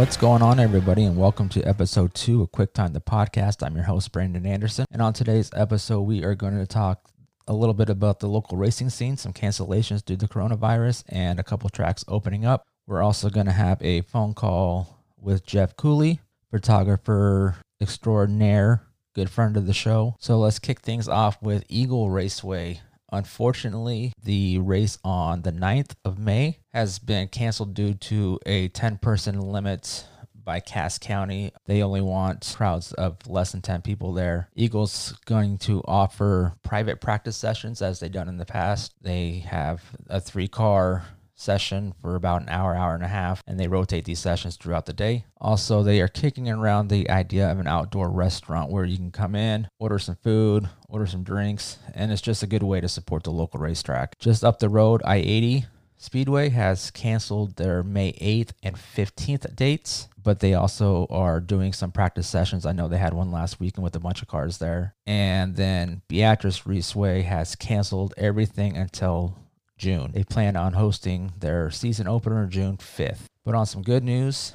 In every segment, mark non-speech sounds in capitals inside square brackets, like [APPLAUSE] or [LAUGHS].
What's going on, everybody, and welcome to episode two of Quick Time the Podcast. I'm your host, Brandon Anderson. And on today's episode, we are going to talk a little bit about the local racing scene, some cancellations due to coronavirus, and a couple tracks opening up. We're also going to have a phone call with Jeff Cooley, photographer extraordinaire, good friend of the show. So let's kick things off with Eagle Raceway. Unfortunately, the race on the 9th of May has been canceled due to a 10 person limit by Cass County. They only want crowds of less than 10 people there. Eagles going to offer private practice sessions as they've done in the past. They have a three car session for about an hour, hour and a half, and they rotate these sessions throughout the day. Also, they are kicking around the idea of an outdoor restaurant where you can come in, order some food, order some drinks, and it's just a good way to support the local racetrack. Just up the road, I 80 Speedway has canceled their May 8th and 15th dates, but they also are doing some practice sessions. I know they had one last weekend with a bunch of cars there. And then Beatrice Raceway has canceled everything until June. They plan on hosting their season opener June 5th. But on some good news,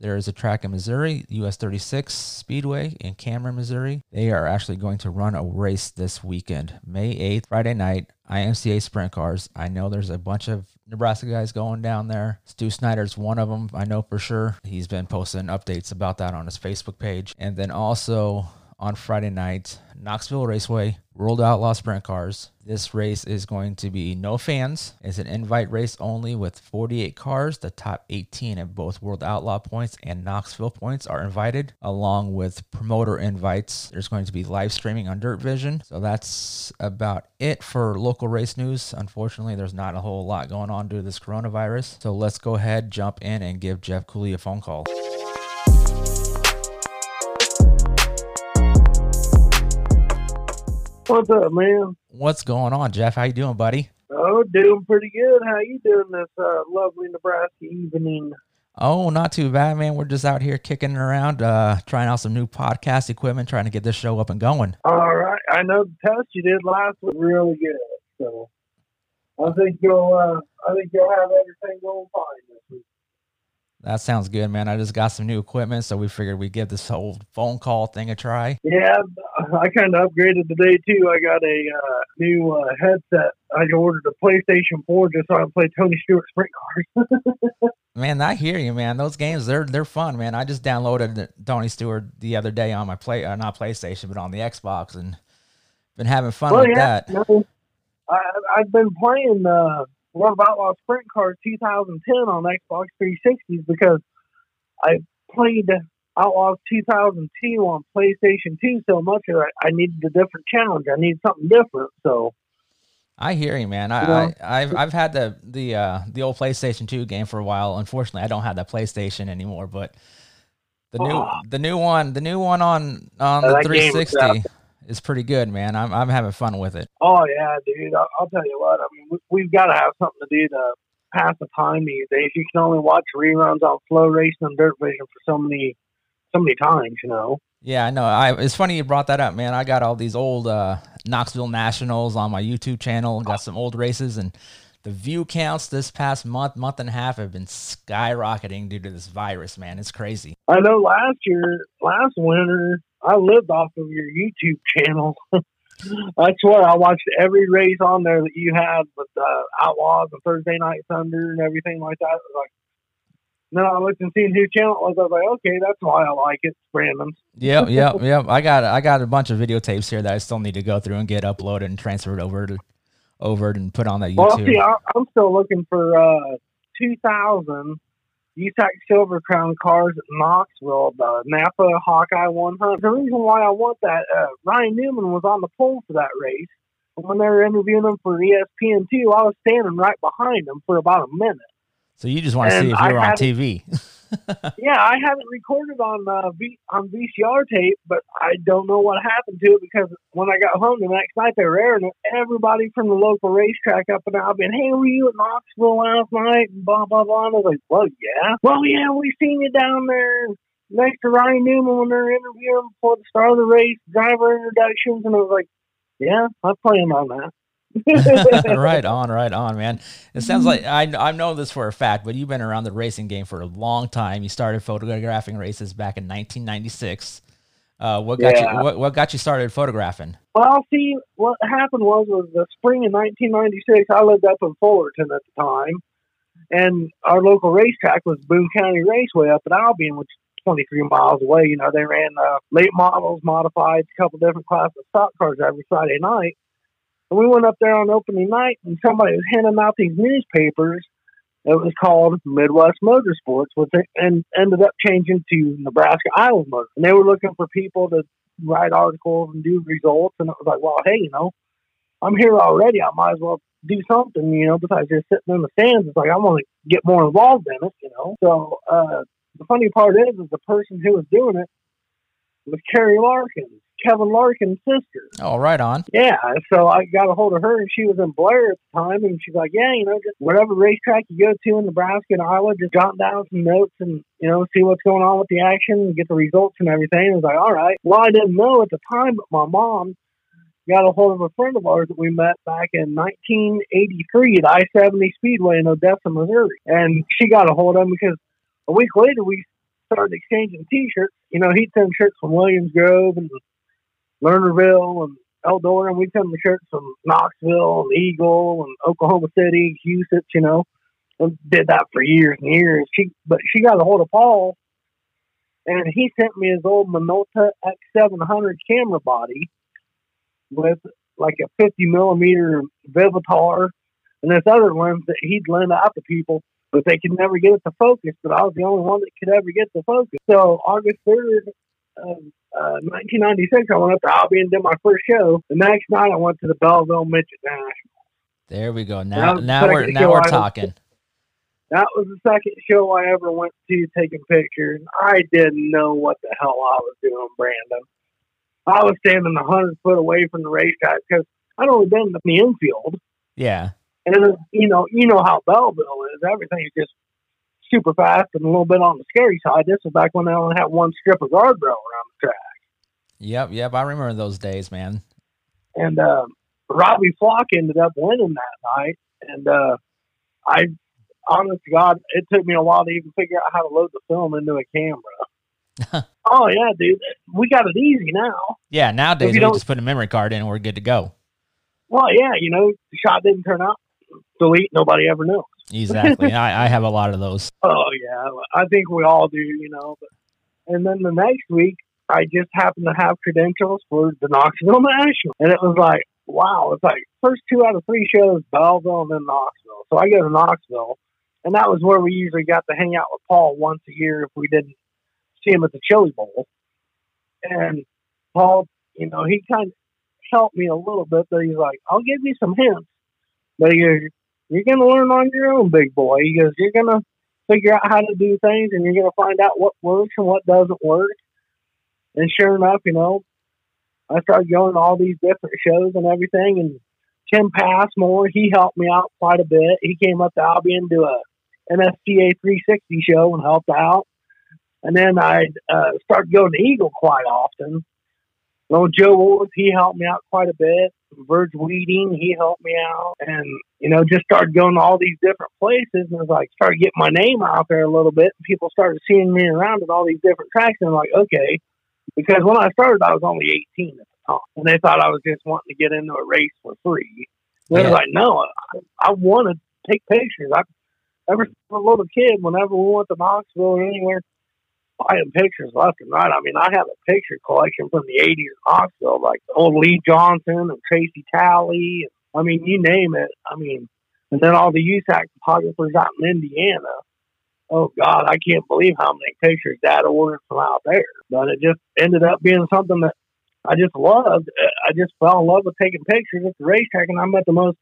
there is a track in Missouri, US 36 Speedway in Cameron, Missouri. They are actually going to run a race this weekend, May 8th, Friday night, IMCA sprint cars. I know there's a bunch of Nebraska guys going down there. Stu Snyder's one of them, I know for sure. He's been posting updates about that on his Facebook page. And then also on Friday night, Knoxville Raceway, World Outlaw Sprint Cars. This race is going to be no fans. It's an invite race only with 48 cars. The top 18 of both World Outlaw points and Knoxville points are invited, along with promoter invites. There's going to be live streaming on Dirt Vision. So that's about it for local race news. Unfortunately, there's not a whole lot going on due to this coronavirus. So let's go ahead, jump in, and give Jeff Cooley a phone call. What's up, man? What's going on, Jeff? How you doing, buddy? Oh, doing pretty good. How you doing this uh, lovely Nebraska evening? Oh, not too bad, man. We're just out here kicking around, uh, trying out some new podcast equipment, trying to get this show up and going. All right. I know the test you did last was really good, so I think you'll uh, I think you'll have everything going fine this week. That sounds good, man. I just got some new equipment, so we figured we'd give this whole phone call thing a try. Yeah, I kind of upgraded today too. I got a uh, new uh, headset. I ordered a PlayStation 4 just so I can play Tony Stewart sprint cars. [LAUGHS] man, I hear you, man. Those games they're they're fun, man. I just downloaded Tony Stewart the other day on my play, uh, not PlayStation, but on the Xbox, and been having fun well, with yeah, that. No, I, I've been playing. Uh, World of Outlaw Sprint Cars 2010 on Xbox 360s because I played Outlaws 2002 on PlayStation 2 so much that I, I needed a different challenge. I needed something different. So I hear you, man. I, you know? I have I've had the the uh, the old PlayStation 2 game for a while. Unfortunately, I don't have that PlayStation anymore, but the new oh. the new one the new one on on the 360 is pretty good, man. I'm I'm having fun with it. Oh yeah, dude. I'll, I'll tell you what. I mean, we, have got to have something to do to pass the time these days. You can only watch reruns on FloRacing and Dirt Vision for so many so many times, you know. Yeah, I know. I it's funny you brought that up, man. I got all these old uh, Knoxville Nationals on my YouTube channel. Got some old races and. The view counts this past month, month and a half have been skyrocketing due to this virus, man. It's crazy. I know last year, last winter, I lived off of your YouTube channel. [LAUGHS] That's swear I watched every race on there that you had with uh, Outlaws and Thursday Night Thunder and everything like that. like, then I looked and seen whose channel it was. I was like, okay, that's why I like it, Brandon's. Yep, yep, [LAUGHS] yep. I got I got a bunch of videotapes here that I still need to go through and get uploaded and transferred over to over and put on that YouTube. Well, see, I'm still looking for uh, 2000 USAC Silver Crown cars at Knoxville, the Napa Hawkeye 100. The reason why I want that, uh, Ryan Newman was on the pole for that race. And when they were interviewing him for ESPN2, I was standing right behind him for about a minute. So you just want to see if you're on TV. [LAUGHS] [LAUGHS] yeah, I haven't recorded on uh, v- on VCR tape, but I don't know what happened to it because when I got home the next night, they were airing it. Everybody from the local racetrack up and out, been, hey, were you at Knoxville last night? And blah blah blah. And I was like, well, yeah, well, yeah, we seen you down there next to Ryan Newman when they're interviewing before the start of the race, driver introductions, and I was like, yeah, I planned on that. [LAUGHS] right on, right on, man. It sounds like I I know this for a fact, but you've been around the racing game for a long time. You started photographing races back in 1996. Uh, what got yeah. you what, what got you started photographing? Well, see, what happened was was the spring of 1996. I lived up in Fullerton at the time, and our local racetrack was Boone County Raceway up at Albion, which is 23 miles away. You know, they ran uh, late models, modified, a couple different classes of stock cars every Friday night. And we went up there on opening night, and somebody was handing out these newspapers. It was called Midwest Motorsports, which and ended up changing to Nebraska Iowa Motor. And they were looking for people to write articles and do results. And it was like, well, hey, you know, I'm here already. I might as well do something, you know, besides just sitting in the stands. It's like I want to get more involved in it, you know. So uh, the funny part is, is the person who was doing it was Carrie Larkin, Kevin Larkin's sister. Oh, right on. Yeah. So I got a hold of her, and she was in Blair at the time, and she's like, "Yeah, you know, just whatever racetrack you go to in Nebraska and Iowa, just jot down some notes and you know see what's going on with the action, and get the results and everything." I was like, "All right." Well, I didn't know at the time, but my mom got a hold of a friend of ours that we met back in 1983 at I-70 Speedway in Odessa, Missouri, and she got a hold of him because a week later we started exchanging T-shirts. You know, he'd send shirts from Williams Grove and Lernerville and Eldora, and we send the shirts from Knoxville and Eagle and Oklahoma City, Houston. You know, and did that for years and years. She, but she got a hold of Paul, and he sent me his old Minolta X700 camera body with like a 50 millimeter Vivitar and this other lens that he'd lend out to people, but they could never get it to focus. But I was the only one that could ever get the focus. So August 3rd of uh, 1996, I went up to Albion and did my first show. The next night, I went to the Belleville Midget National. There we go. Now, now we're now we're talking. that was the second show I ever went to taking pictures. I didn't know what the hell I was doing, Brandon. I was standing a hundred foot away from the racetrack because I'd only been in the infield. Yeah. And you know, you know how Belleville is. Everything's just super fast and a little bit on the scary side. This was back when they only had one strip of guardrail around the track. Yep, yep, I remember those days, man. And uh, Robbie Flock ended up winning that night, and uh, I, honest to God, it took me a while to even figure out how to load the film into a camera. [LAUGHS] oh yeah, dude, we got it easy now. Yeah, nowadays we just put a memory card in and we're good to go. Well, yeah, you know, the shot didn't turn out. Delete. Nobody ever knows. Exactly. [LAUGHS] I, I have a lot of those. Oh yeah, I think we all do. You know, but, and then the next week, I just happened to have credentials for the Knoxville [LAUGHS] National, and it was like, wow, it's like first two out of three shows, Belleville and then Knoxville. So I go to Knoxville, and that was where we usually got to hang out with Paul once a year if we didn't see him at the Chili Bowl. And Paul, you know, he kind of helped me a little bit, but he's like, I'll give you some hints. But he goes, you're going to learn on your own, big boy. He goes, you're going to figure out how to do things and you're going to find out what works and what doesn't work. And sure enough, you know, I started going to all these different shows and everything. And Tim Passmore, he helped me out quite a bit. He came up to Albion to a NSCA 360 show and helped out. And then I uh, started going to Eagle quite often. Well, Joe Woods, he helped me out quite a bit. Verge Weeding, he helped me out. And, you know, just started going to all these different places and was like, started getting my name out there a little bit. And people started seeing me around at all these different tracks. And I'm like, okay. Because when I started, I was only 18 at the time. And they thought I was just wanting to get into a race for free. And yeah. I was like, no, I, I want to take pictures. I, ever since a little kid, whenever we went to Knoxville or anywhere, buying pictures left and right. I mean, I have a picture collection from the 80s in Knoxville, like old Lee Johnson and Tracy Talley. I mean, you name it. I mean, and then all the USAC photographers out in Indiana. Oh God, I can't believe how many pictures Dad ordered from out there. But it just ended up being something that I just loved. I just fell in love with taking pictures at the racetrack, and I met the most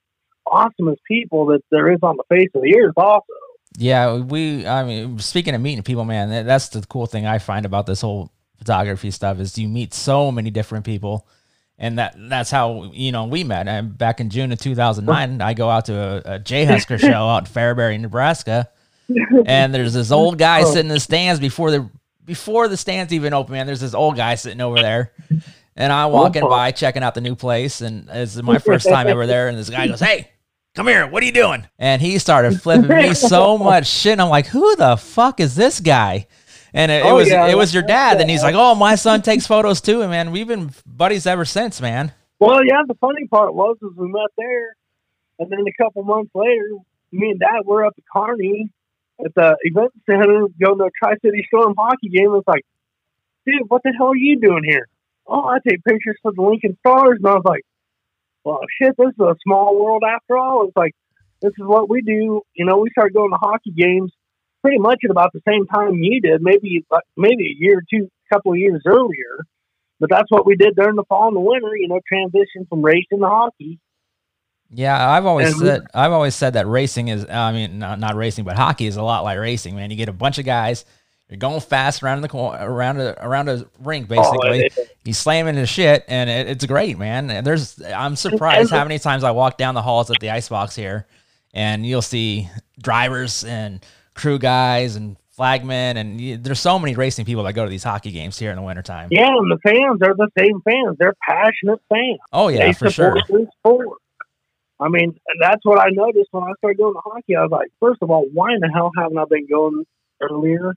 awesomest people that there is on the face of the earth. Also, yeah, we. I mean, speaking of meeting people, man, that's the cool thing I find about this whole photography stuff is you meet so many different people, and that that's how you know we met. And back in June of 2009, I go out to a, a J Husker [LAUGHS] show out in Fairbury, Nebraska, and there's this old guy oh. sitting in the stands before the before the stands even open. Man, there's this old guy sitting over there, And I'm walking by checking out the new place, and it's my first time ever there. And this guy goes, "Hey, come here. What are you doing?" And he started flipping me [LAUGHS] so much shit. And I'm like, "Who the fuck is this guy?" And it, it Oh, was yeah, it was your dad. And he's like, "Oh, my son takes photos too." And man, we've been buddies ever since, man. Well, yeah, the funny part was is we met there, and then a couple months later, me and Dad were up at Kearney at the event center going to a Tri City Storm hockey game. It's like, dude, what the hell are you doing here? Oh, I take pictures for the Lincoln Stars, and I was like, well, shit, this is a small world after all. It's like this is what we do. You know, we started going to hockey games pretty much at about the same time you did, maybe maybe a year or two, couple of years earlier. But that's what we did during the fall and the winter. You know, transition from racing to hockey. Yeah, I've always And said I've always said that racing is I mean not not racing, but hockey is a lot like racing, man. You get a bunch of guys, you're going fast around the around a around a rink oh, basically. Oh, He's slamming his shit, and it, it's great, man. And there's I'm surprised how many times I walk down the halls at the icebox here, and you'll see drivers and crew guys and flagmen, and you, there's so many racing people that go to these hockey games here in the wintertime. yeah, and the fans are the same fans. They're passionate fans. Oh yeah, they for sure. support this sport. I mean, that's what I noticed when I started going to hockey. I was like, first of all, why in the hell haven't I been going earlier?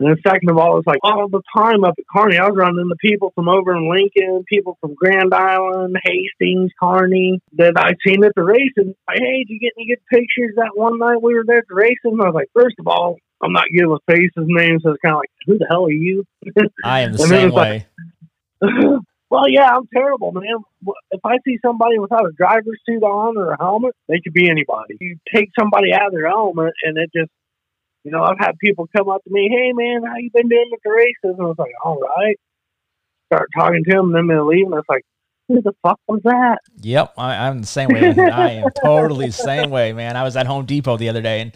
And then second of all, it's like all the time up at Kearney, I was running into people from over in Lincoln, people from Grand Island, Hastings, Kearney, that I seen at the racing. Like, hey, did you get any good pictures that one night we were there at the racing? I was like, first of all, I'm not good with faces, names, so it's kind of like, who the hell are you? [LAUGHS] I am the same it's like- way. [LAUGHS] well, yeah, I'm terrible, man. If I see somebody without a driver's suit on or a helmet, they could be anybody. You take somebody out of their element, and it just, you know, I've had people come up to me, "Hey, man, how you been doing with the races?" And I was like, "All right." Start talking to them, and then they leave, and it's like, "Who the fuck was that?" Yep, I, I'm the same way. [LAUGHS] I am totally the same way, man. I was at Home Depot the other day, and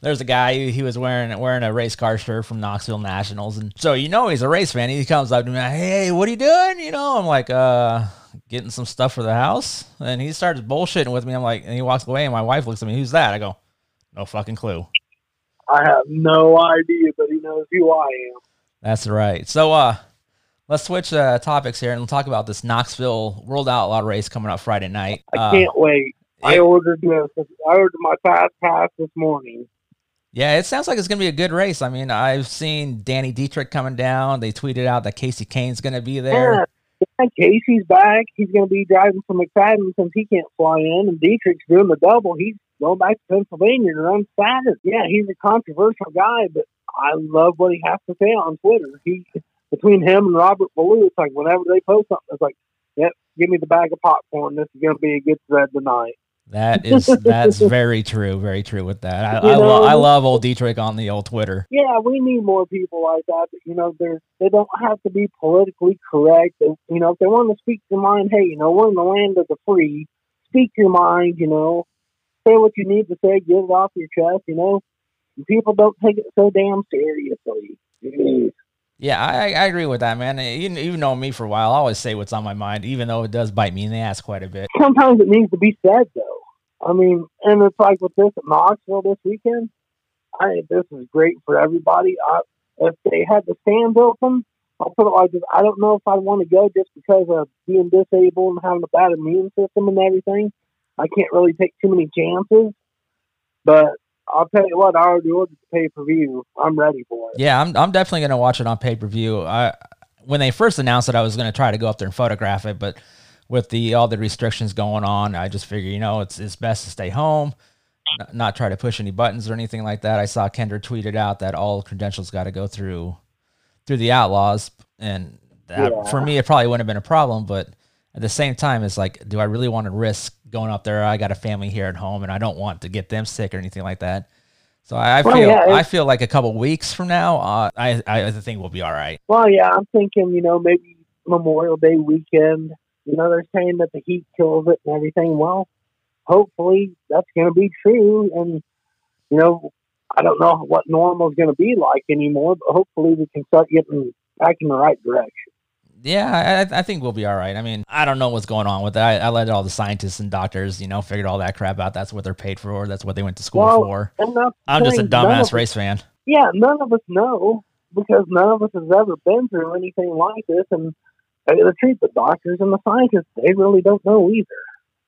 there's a guy. He, he was wearing wearing a race car shirt from Knoxville Nationals, and so you know he's a race fan. He comes up to me, like, "Hey, what are you doing?" You know, I'm like, "Uh, getting some stuff for the house." And he starts bullshitting with me. I'm like, and he walks away, and my wife looks at me, "Who's that?" I go, "No fucking clue." I have no idea, but he knows who I am. That's right. So, uh, let's switch uh, topics here and talk about this Knoxville World Outlaw race coming up Friday night. I Uh, can't wait. I ordered this. I ordered my fast pass this morning. Yeah, it sounds like it's gonna be a good race. I mean, I've seen Danny Dietrich coming down. They tweeted out that Kasey Kahne's gonna be there. Yeah, yeah, Kasey's back. He's going to be driving for McFadden since he can't fly in, and Dietrich's doing the double. He's going back to Pennsylvania to run Saturday. Yeah, he's a controversial guy, but I love what he has to say on Twitter. He between him and Robert Ballou, it's like whenever they post something, it's like, "Yep, give me the bag of popcorn. This is going to be a good thread tonight." That is that's very true, very true with that. I, [LAUGHS] I, lo- I love old Dietrich on the old Twitter. yeah, we need more people like that. But, you know, they're they don't have to be politically correct. They, you know, if they want to speak their mind, hey, you know, we're in the land of the free. Speak your mind. You know, say what you need to say. Get it off your chest. You know, people don't take it so damn seriously. Jeez. Yeah, I, I agree with that, man. Even even knowing me for a while, I always say what's on my mind, even though it does bite me in the ass quite a bit. Sometimes it needs to be said, though. I mean, and it's like with this at Knoxville this weekend. I think this is great for everybody. I, if they had the stands open, I'll put it like this: I don't know if I want to go just because of being disabled and having a bad immune system and everything. I can't really take too many chances, but I'll tell you what: I already ordered the pay per view. I'm ready for it. Yeah, I'm I'm definitely gonna watch it on pay per view. I when they first announced it, I was gonna try to go up there and photograph it, but with the all the restrictions going on, I just figure you know it's it's best to stay home, not try to push any buttons or anything like that. I saw Kendra tweeted out that all credentials got to go through through the Outlaws, and that, Yeah. for me it probably wouldn't have been a problem, but at the same time, it's like, do I really want to risk going up there? I got a family here at home, and I don't want to get them sick or anything like that. So I, I Well, feel yeah, I feel like a couple weeks from now, uh, I I think we'll be all right. Well, yeah, I'm thinking, you know, maybe Memorial Day weekend. You know, they're saying that the heat kills it and everything. Well, hopefully that's going to be true. And, you know, I don't know what normal is going to be like anymore, but hopefully we can start getting back in the right direction. Yeah, I, I think we'll be all right. I mean, I don't know what's going on with that. I, I let all the scientists and doctors, you know, figured all that crap out. That's what they're paid for. That's what they went to school Well, for. I'm just a dumbass race fan. yeah, none of us know because none of us has ever been through anything like this. And the truth, the doctors and the scientists, they really don't know either.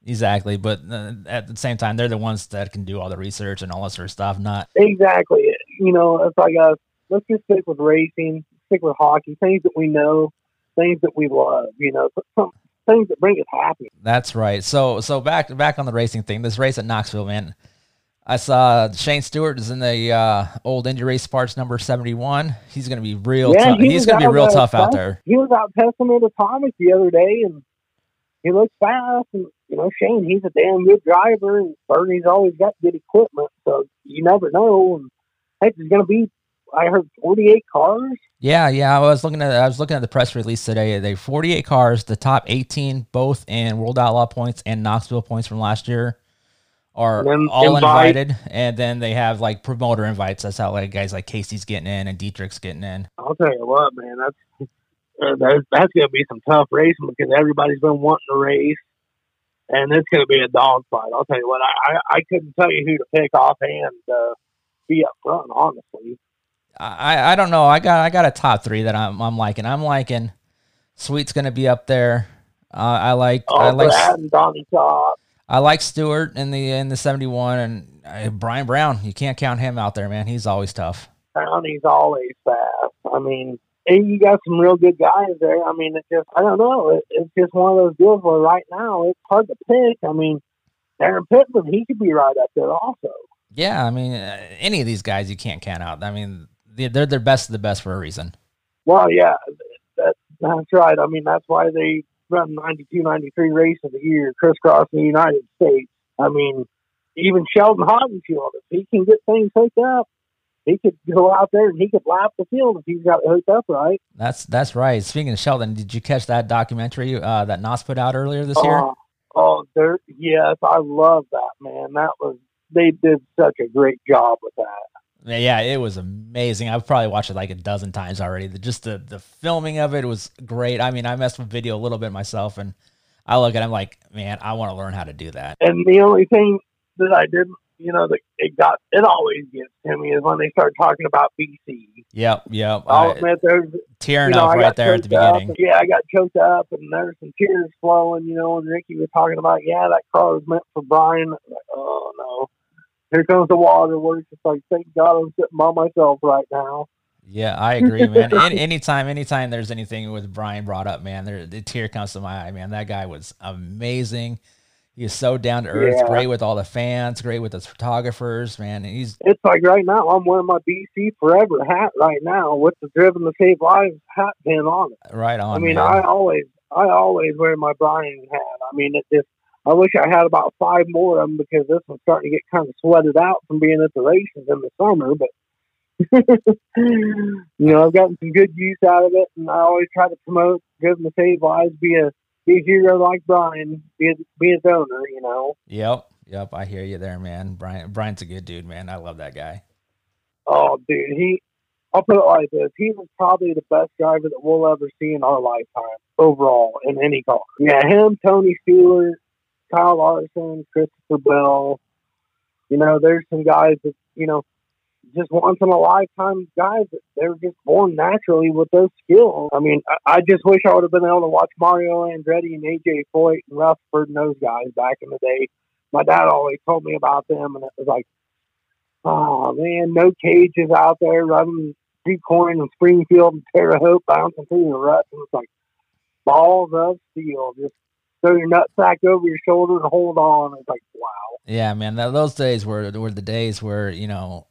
Exactly, but uh, at the same time, they're the ones that can do all the research and all that sort of stuff. Not exactly. You know, it's like us. Let's just stick with racing, stick with hockey, things that we know, things that we love. You know, some things that bring us happy. That's right. So, so back back on the racing thing. This race at Knoxville, man. I saw Shane Stewart is in the uh, old Indy Race Parts number seventy one. He's going to be real. Yeah, he he's going to be real tough out there. He was out testing with Atomic the other day, and he looks fast. And you know, Shane, he's a damn good driver, and Bernie's always got good equipment, so you never know. And heck, there's going to be, I heard, 48 cars. Yeah, yeah. I was looking at, I was looking at the press release today. They 48 cars, the top 18, both in World Outlaw points and Knoxville points from last year, are all invite. invited, and then they have like promoter invites. That's how like guys like Kasey's getting in and Dietrich's getting in. I'll tell you what, man, that's uh, that's, that's going to be some tough racing because everybody's been wanting to race and it's going to be a dogfight. I'll tell you what, I, I, I couldn't tell you who to pick offhand to be up front, honestly. I, I don't know. I got I got a top three that I'm I'm liking. I'm liking Sweet's going to be up there. Uh, I like oh, I like Brad and Top. I like Stewart in the in the 71 and uh, Brian Brown. You can't count him out there, man. He's always tough. Brownie's always fast. I mean, and you got some real good guys there. I mean, it's just I don't know. It, it's just one of those deals where right now it's hard to pick. I mean, Daryn Pittman, he could be right up there also. Yeah, I mean, uh, any of these guys you can't count out. I mean, they're their best of the best for a reason. Well, yeah, that, that's right. I mean, that's why they run 92, 93 race of the year, crisscross the United States. I mean, even Sheldon Haudenschild, if he can get things hooked up, he could go out there and he could lap the field if he's got it hooked up right. That's that's right. Speaking of Sheldon, did you catch that documentary uh, that NOS put out earlier this year? Uh, oh, there, yes, I love that man. That was they did such a great job with that. Yeah, it was amazing. I've probably watched it like a dozen times already. The, just the the filming of it was great. I mean, I messed with video a little bit myself, and I look at it, I'm like, man, I want to learn how to do that. And the only thing that I didn't you know, the, it got it always gets to me is when they start talking about BC. Yep, yep. I'll I, admit there's tearing you know, up right there at the beginning. Yeah, I got choked up and there's some tears flowing. You know, and Ricky was talking about, yeah, that car was meant for Brian. Like, oh no, here comes the water. We're just like, thank God I'm sitting by myself right now. Yeah, I agree, man. [LAUGHS] Any, anytime, anytime there's anything with Brian brought up, man, there the tear comes to my eye, man. That guy was amazing. He's so down to earth, yeah. great with all the fans, great with the photographers, man. And he's it's like right now I'm wearing my BC Forever hat right now with the Driven to Save Lives hat pin on it. Right on. I mean, man. I always I always wear my Brian hat. I mean, it just I wish I had about five more of them because this one's starting to get kind of sweated out from being at the races in the summer. But [LAUGHS] you know, I've gotten some good use out of it, and I always try to promote Driven to Save Lives, be a be a hero like Brian, be a, be a donor, you know. Yep, yep, I hear you there, man. Brian, Brian's a good dude, man. I love that guy. Oh, dude, he. I'll put it like this: he was probably the best driver that we'll ever see in our lifetime overall in any car. Yeah, him, Tony Stewart, Kyle Larson, Christopher Bell. You know, there's some guys that you know just once in a lifetime guys. That they're just born naturally with those skills. I mean, I, I just wish I would have been able to watch Mario Andretti and AJ Foyt and Rutherford and those guys back in the day. My dad always told me about them, and it was like, oh man, no cages out there running DuQuoin and Springfield and Terre Haute bouncing through the ruts, and it's like balls of steel. Just throw your nutsack over your shoulder and hold on. It's like wow. Yeah, man, those days were were the days where you know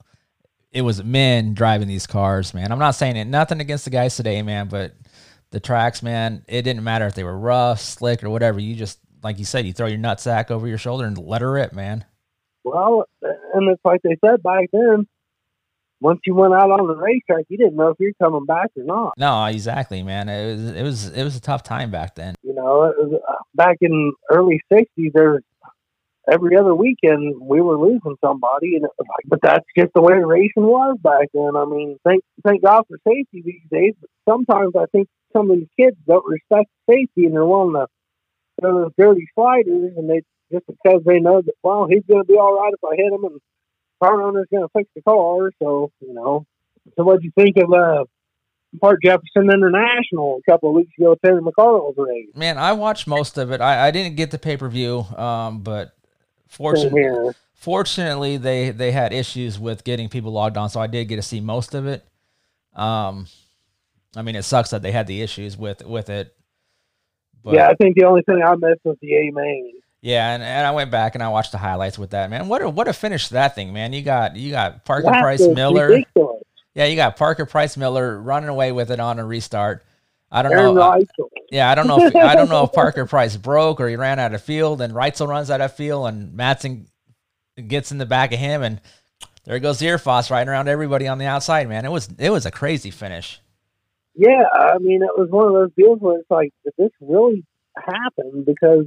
it was men driving these cars, man. I'm not saying it nothing against the guys today, man, but the tracks, man, it didn't matter if they were rough, slick, or whatever. You just like you said, you throw your nutsack over your shoulder and let her rip, man. Well, and it's like they said back then. Once you went out on the racetrack, you didn't know if you're coming back or not. No, exactly, man. It was it was it was a tough time back then. Know, uh, back in early '60s, there every other weekend we were losing somebody, and was [LAUGHS] like, but that's just the way racing was back then. I mean, thank thank God for safety these days. But sometimes I think some of these kids don't respect safety, and they're willing to throw those dirty sliders, and they just because they know that well he's going to be all right if I hit him, and car owner's going to fix the car. So you know, so what do you think of uh, Park Jefferson International a couple of weeks ago. Terry McCarl's race. Man, I watched most of it. I, I didn't get the pay per view, um, but fortunately, fortunately they they had issues with getting people logged on, so I did get to see most of it. Um, I mean, it sucks that they had the issues with with it. But, yeah, I think the only thing I missed was the A main. Yeah, and, and I went back and I watched the highlights with that man. What a what a finish that thing, man! You got you got Parker Price Miller. Ridiculous. Yeah, you got Parker Price Miller running away with it on a restart. I don't Aaron know. Yeah, I don't know. If, I don't know if Parker Price broke or he ran out of field, and Reitzel runs out of field, and Matson gets in the back of him, and there goes Zearfoss riding around everybody on the outside. Man, it was it was a crazy finish. Yeah, I mean, it was one of those deals where it's like, did this really happen? Because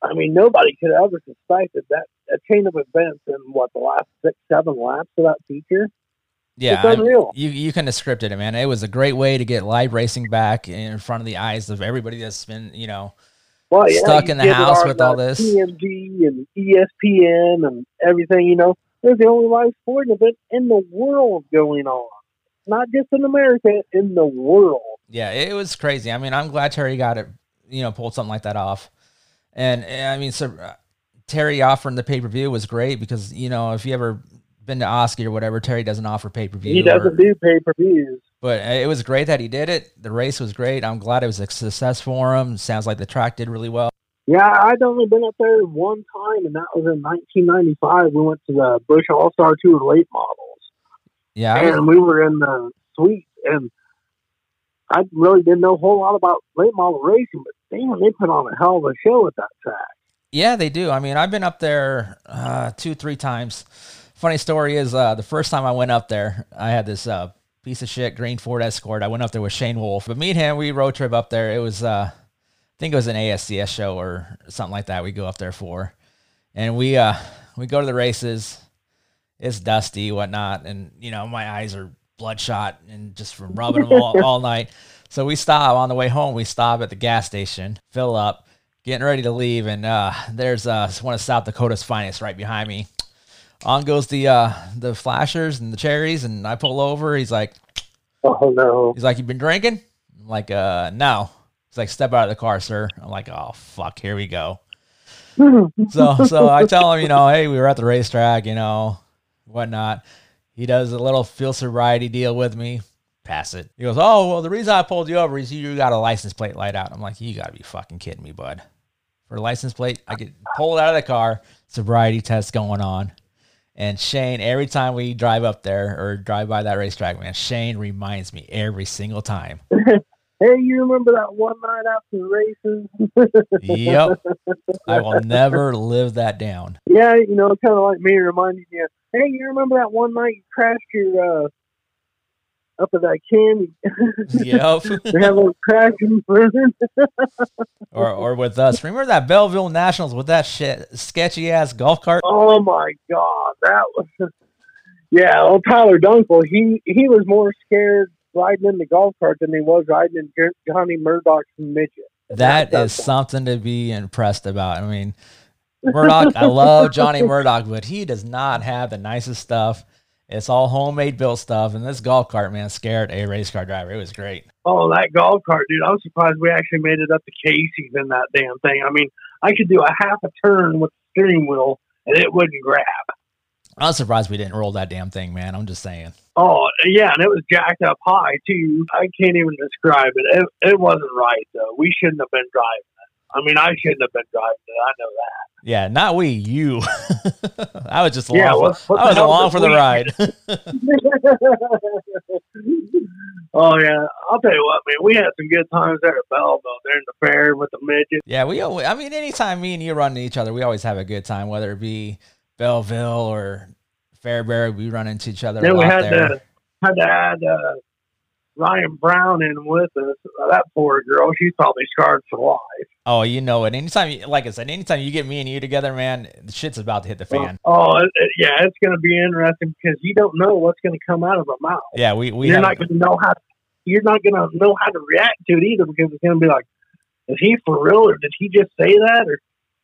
I mean, nobody could ever suspected that a chain of events in what the last six, seven laps of that feature yeah, I, you you couldn't have scripted it, man. It was a great way to get live racing back in front of the eyes of everybody that's been, you know, well, yeah, stuck in the house with all this TMG and ESPN and everything. You know, there's the only live sporting event in the world going on, not just in America, in the world. Yeah, it was crazy. I mean, I'm glad Terry got it, you know, pulled something like that off. And I mean, so uh, Terry offering the pay per view was great because you know if you ever been to Oski or whatever, Terry doesn't offer pay per view. He doesn't or, do pay per views. But it was great that he did it. The race was great. I'm glad it was a success for him. Sounds like the track did really well. Yeah, I'd only been up there one time, and that was in 1995. We went to the Busch All Star Tour of late models. Yeah, and we were in the suite, and I really didn't know a whole lot about late model racing, but damn, they put on a hell of a show at that track. Yeah, they do. I mean, I've been up there uh, two, three times funny story is uh, the first time I went up there, I had this uh, piece of shit green Ford Escort. I went up there with Shane Wolf, but me and him, we road trip up there. It was, uh, I think it was an ASCS show or something like that. We go up there for, and we uh, we go to the races. It's dusty, whatnot, and you know my eyes are bloodshot and just from rubbing them all, [LAUGHS] all night. So we stop on the way home. We stop at the gas station, fill up, getting ready to leave, and uh, there's uh, one of South Dakota's finest right behind me on goes the uh the flashers and the cherries and I pull over. He's like, Oh no. He's like, "You've been drinking? I'm like, uh no. He's like, Step out of the car, sir. I'm like, Oh fuck, here we go. [LAUGHS] so so I tell him, you know, hey, we were at the racetrack, you know, whatnot. He does a little field sobriety deal with me. Pass it. He goes, Oh, well, the reason I pulled you over is you got a license plate light out. I'm like, You gotta be fucking kidding me, bud. For a license plate, I get pulled out of the car, sobriety test going on. And Shane, every time we drive up there or drive by that racetrack, man, Shane reminds me every single time. [LAUGHS] hey, you remember that one night after the races? yep. [LAUGHS] I will never live that down. Yeah, you know, kind of like me reminding you, hey, you remember that one night you crashed your uh, up at that candy. Yep. [LAUGHS] they have a crash and burn. [LAUGHS] or or with us. Remember that Belleville Nationals with that shit sketchy ass golf cart? Oh my god, that was [LAUGHS] yeah. Well, Tyler Dunkel, he he was more scared riding in the golf cart than he was riding in Johnny Murdoch's midget. That is something to be impressed about. I mean, Murdoch, I love Johnny Murdoch, but he does not have the nicest stuff. It's all homemade built stuff, and this golf cart man scared a race car driver. It was great. Oh, that golf cart, dude! I was surprised we actually made it up to Casey's in that damn thing. I mean, I could do a half a turn with the steering wheel, and it wouldn't grab. I was surprised we didn't roll that damn thing, man. I'm just saying. Oh yeah, and it was jacked up high too. I can't even describe it. It, it wasn't right though. We shouldn't have been driving I mean, I shouldn't have been driving it. I know that. Yeah, not we, you. [LAUGHS] I was just along. Yeah, what, what I was along for the ride. [LAUGHS] [LAUGHS] oh yeah, I'll tell you what, man. We had some good times there at Belleville, there in the fair with the midgets. Yeah, we. Always, I mean, anytime me and you run into each other, we always have a good time, whether it be Belleville or Fairbury. We run into each other. Then we had there. to had to add. Uh, Uh, Ryan Brown in with us. That poor girl, she's probably scarred for life. Oh, you know it. Anytime, you, like I said, anytime you get me and you together, man, the shit's about to hit the fan. Oh, it, it, yeah, it's going to be interesting because you don't know what's going to come out of our mouth. Yeah, we, we you're not going to know how. You're not going to know how to react to it either because it's going to be like, is he for real or did he just say that or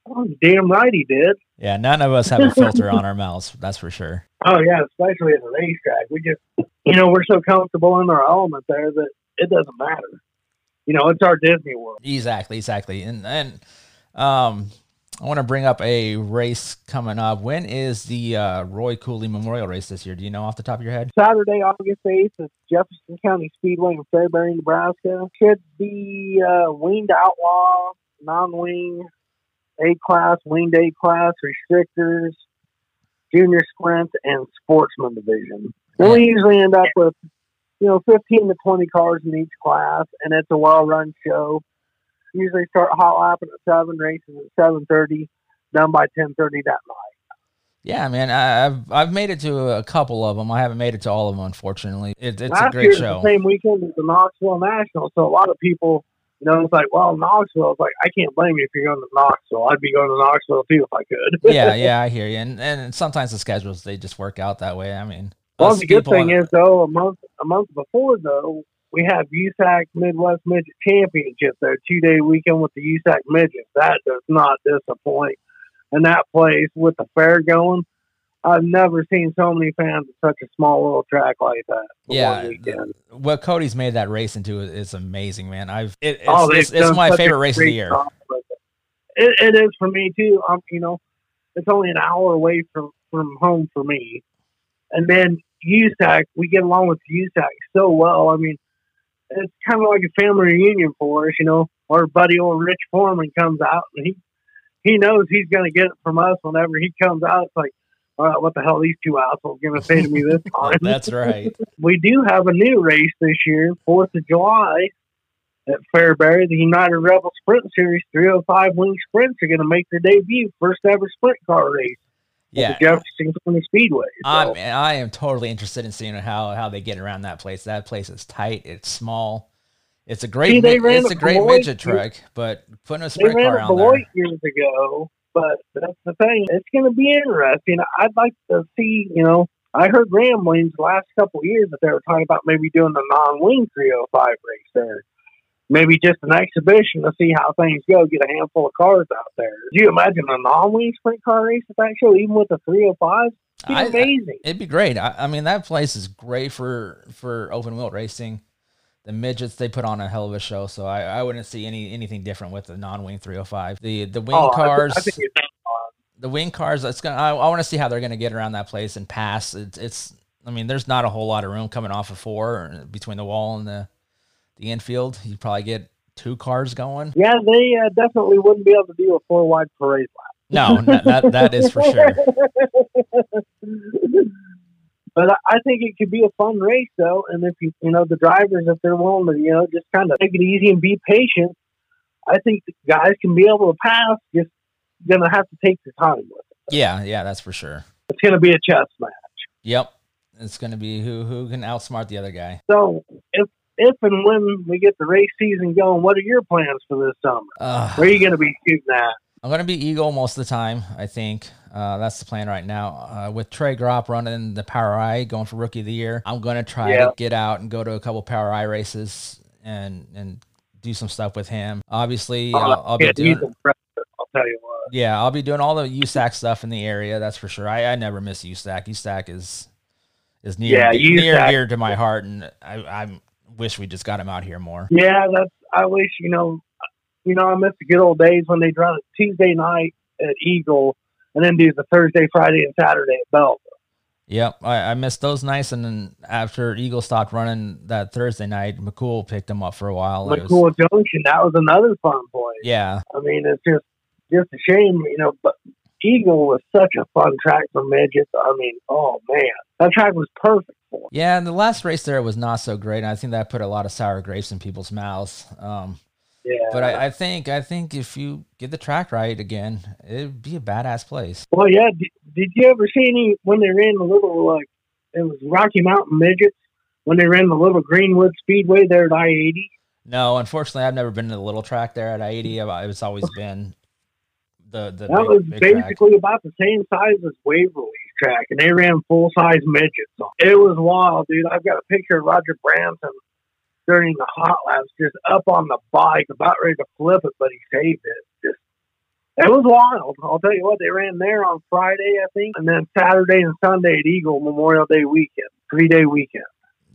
Oh, damn right he did. Yeah, none of us have a filter on our mouths. That's for sure. [LAUGHS] Oh yeah, especially at the racetrack. We just, you know, we're so comfortable in our element there that it doesn't matter. You know, it's our Disney World. Exactly, exactly. And and um, I want to bring up a race coming up. When is the uh, Roy Cooley Memorial Race this year? Do you know off the top of your head? Saturday, August 8th, it's Jefferson County Speedway in Fairbury, Nebraska. Should be uh, winged outlaw, non-wing, A class, winged A class, restrictors, junior sprint, and sportsman division. And we usually end up with, you know, 15 to 20 cars in each class, and it's a well-run show. Usually start hot lapping at 7, races at 7.30, done by 10.30 that night. Yeah, man, I, I've I've made it to a couple of them. I haven't made it to all of them, unfortunately. It, it's Last a great show. the same weekend as the Knoxville National, so a lot of people, you know, it's like, well, Knoxville. It's like I can't blame you if you're going to Knoxville. I'd be going to Knoxville too if I could. [LAUGHS] yeah, [LAUGHS] yeah, I hear you. And and sometimes the schedules they just work out that way. I mean, Well, the good thing is though, a month a month before though, we have USAC Midwest Midget Championship there, two day weekend with the USAC Midgets. That does not disappoint. And that place with the fair going, I've never seen so many fans at such a small little track like that. Yeah, what Cody's made that race into is, is amazing, man. I've it, it's, oh, it's, it's my favorite race of the year. it. It, it is for me too. Um, you know, it's only an hour away from from home for me, and then USAC. We get along with USAC so well. I mean, it's kind of like a family reunion for us. You know, our buddy old Rich Foreman comes out, and he he knows he's going to get it from us whenever he comes out. It's like. All right, what the hell are these two assholes going to say to me this [LAUGHS] time? That's right. we do have a new race this year, Fourth of July at Fairbury. The United Rebel Sprint Series 305 wing sprints are going to make their debut, first ever sprint car race Yeah, Jefferson County Speedway. So, I'm I am totally interested in seeing how how they get around that place. That place is tight. It's small. It's a great. See, they mid- ran it's a great Beloit- midget track, but putting a sprint car on there. Years ago, but that's the thing. It's going to be interesting. I'd like to see, you know, I heard ramblings the last couple of years that they were talking about maybe doing a non-wing 305 race there. Maybe just an exhibition to see how things go, get a handful of cars out there. Do you imagine a non-wing sprint car race at that show, even with a 305? It'd be I- amazing. It'd be great. I, I mean, that place is great for for open wheel racing. The midgets they put on a hell of a show, so I, I wouldn't see any anything different with the non wing 305. The the wing Oh, cars, I think it's fun. the wing cars. It's gonna. I, I want to see how they're gonna get around that place and pass. It's, it's. I mean, there's not a whole lot of room coming off of four between the wall and the the infield. You probably get two cars going. Yeah, they uh, definitely wouldn't be able to do a four wide parade lap. No, that, that is for sure. [LAUGHS] but I- think it could be a fun race, though. And if you, you know, the drivers, if they're willing to, you know, just kind of take it easy and be patient, I think the guys can be able to pass. Just gonna have to take their time with it. Yeah, yeah, that's for sure. It's gonna be a chess match. Yep, it's gonna be who who can outsmart the other guy. So if if and when we get the race season going, what are your plans for this summer? Uh, Where are you gonna be shooting at? I'm gonna be Eagle most of the time. I think uh, that's the plan right now. Uh, with Trey Gropp running the Power I, going for Rookie of the Year, I'm gonna try Yeah. to get out and go to a couple Power I races and and do some stuff with him. Obviously, Oh, I'll, I'll be yeah, doing. I'll tell you what. Yeah, I'll be doing all the USAC stuff in the area. That's for sure. I, I never miss USAC. USAC is is near Yeah, near USAC. dear to my heart, and I I wish we just got him out here more. Yeah, that's. I wish you know, you know, I miss the good old days when they'd run Tuesday night at Eagle, and then do the Thursday, Friday, and Saturday at Belleville. Yep, I, I missed those nights, and then after Eagle stopped running that Thursday night, McCool picked him up for a while. It was- McCool Junction, that was another fun place. yeah, I mean, it's just just a shame, you know. But Eagle was such a fun track for midgets. I mean, oh man, that track was perfect for. yeah. And the last race there was not so great. And I think that put a lot of sour grapes in people's mouths. Um, Yeah, but I, I think I think if you get the track right again, it'd be a badass place. well, yeah. Did, did you ever see any when they ran the little like it was Rocky Mountain midgets when they ran the little Greenwood Speedway there at I eighty? No, unfortunately, I've never been to the little track there at I eighty. It's always [LAUGHS] been the the That big- was big track. basically about the same size as Waverly's track, and they ran full size midgets. It was wild, dude. I've got a picture of Roger Branson during the hot laps, just up on the bike, about ready to flip it, but he saved it. Just It was wild. I'll tell you what, they ran there on Friday, I think, and then Saturday and Sunday at Eagle Memorial Day weekend, three day weekend.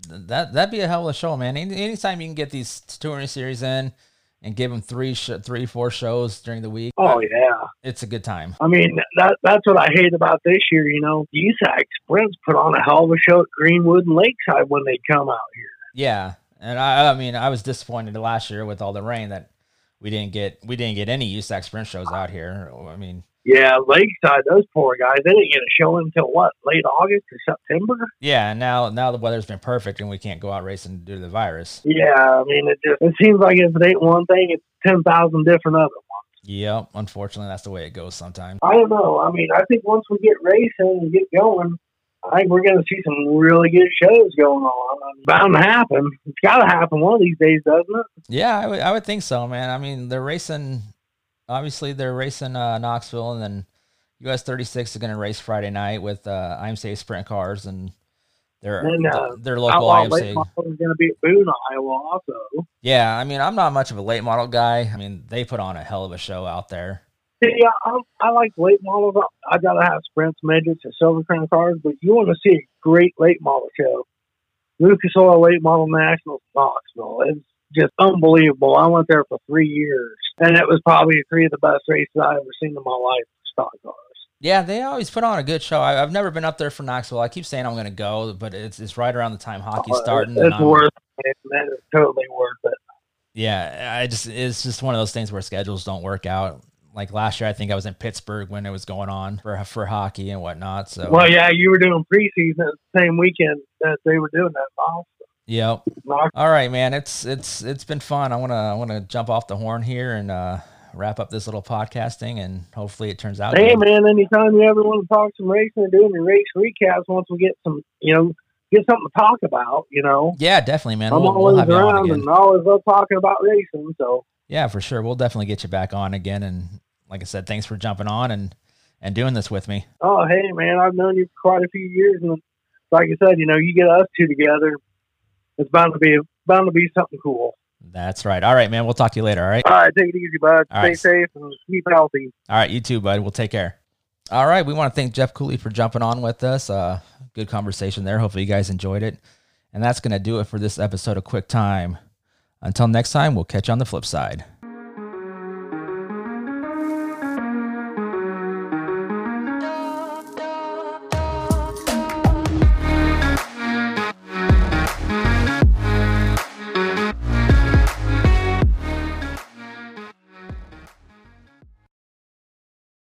That that'd be a hell of a show, man. Any, anytime you can get these touring series in and give them three, sh- three, four shows during the week. Oh yeah, it's a good time. I mean, that that's what I hate about this year. You know, USAC Sprints put on a hell of a show at Greenwood and Lakeside when they come out here. Yeah, and I, I mean, I was disappointed last year with all the rain that we didn't get. We didn't get any USAC Sprint shows out here. I mean, yeah, Lakeside, those poor guys, they didn't get a show until what, late August or September? Yeah, now now the weather's been perfect and we can't go out racing due to the virus. Yeah, I mean it just it seems like if it ain't one thing, it's ten thousand different other ones. Yep, unfortunately that's the way it goes sometimes. I don't know. I mean, I think once we get racing and get going, I think we're going to see some really good shows going on. It's bound to happen. It's got to happen one of these days, doesn't it? Yeah, I would, I would think so, man. I mean, they're racing obviously they're racing uh, Knoxville, and then US 36 is going to race Friday night with uh, IMCA sprint cars, and their and, uh, their local Outlaw IMCA. is going to be at Boone, Iowa, also. Yeah, I mean, I'm not much of a late model guy. I mean, they put on a hell of a show out there. Yeah, I, I like late models. I got to have sprints, midgets, and silver crown cars, but you want to see a great late model show. Lucas Oil Late Model National Knoxville. It's just unbelievable. I went there for three years, and it was probably three of the best races I've ever seen in my life for stock cars. Yeah, they always put on a good show. I, have never been up there for Knoxville. I keep saying I'm going to go, but it's it's right around the time hockey's oh, starting. It's worth it. That is totally worth it. Yeah, I just it's just one of those things where schedules don't work out. Like last year, I think I was in Pittsburgh when it was going on for for hockey and whatnot. So well, yeah, you were doing preseason the same weekend that they were doing that. Yep. All right, man. It's it's it's been fun. I wanna I wanna jump off the horn here and uh, wrap up this little podcasting, and hopefully it turns out. Hey, good. man. Anytime you ever want to talk some racing or doing your race recaps, once we get some, you know, get something to talk about, you know. Yeah, definitely, man. I'm we'll, always we'll around and always love talking about racing. So. Yeah, for sure. We'll definitely get you back on again, and like I said, thanks for jumping on and and doing this with me. Oh, hey, man. I've known you for quite a few years, and like I said, you know, you get us two together it's bound to be bound to be something cool. That's right. All right, man. We'll talk to you later. All right. All right. Take it easy, bud. All Stay right. safe and keep healthy. All right. You too, bud. We'll take care. All right. We want to thank Jeff Cooley for jumping on with us. Uh, good conversation there. Hopefully, you guys enjoyed it. And that's going to do it for this episode of Quick Time. Until next time, we'll catch you on the flip side.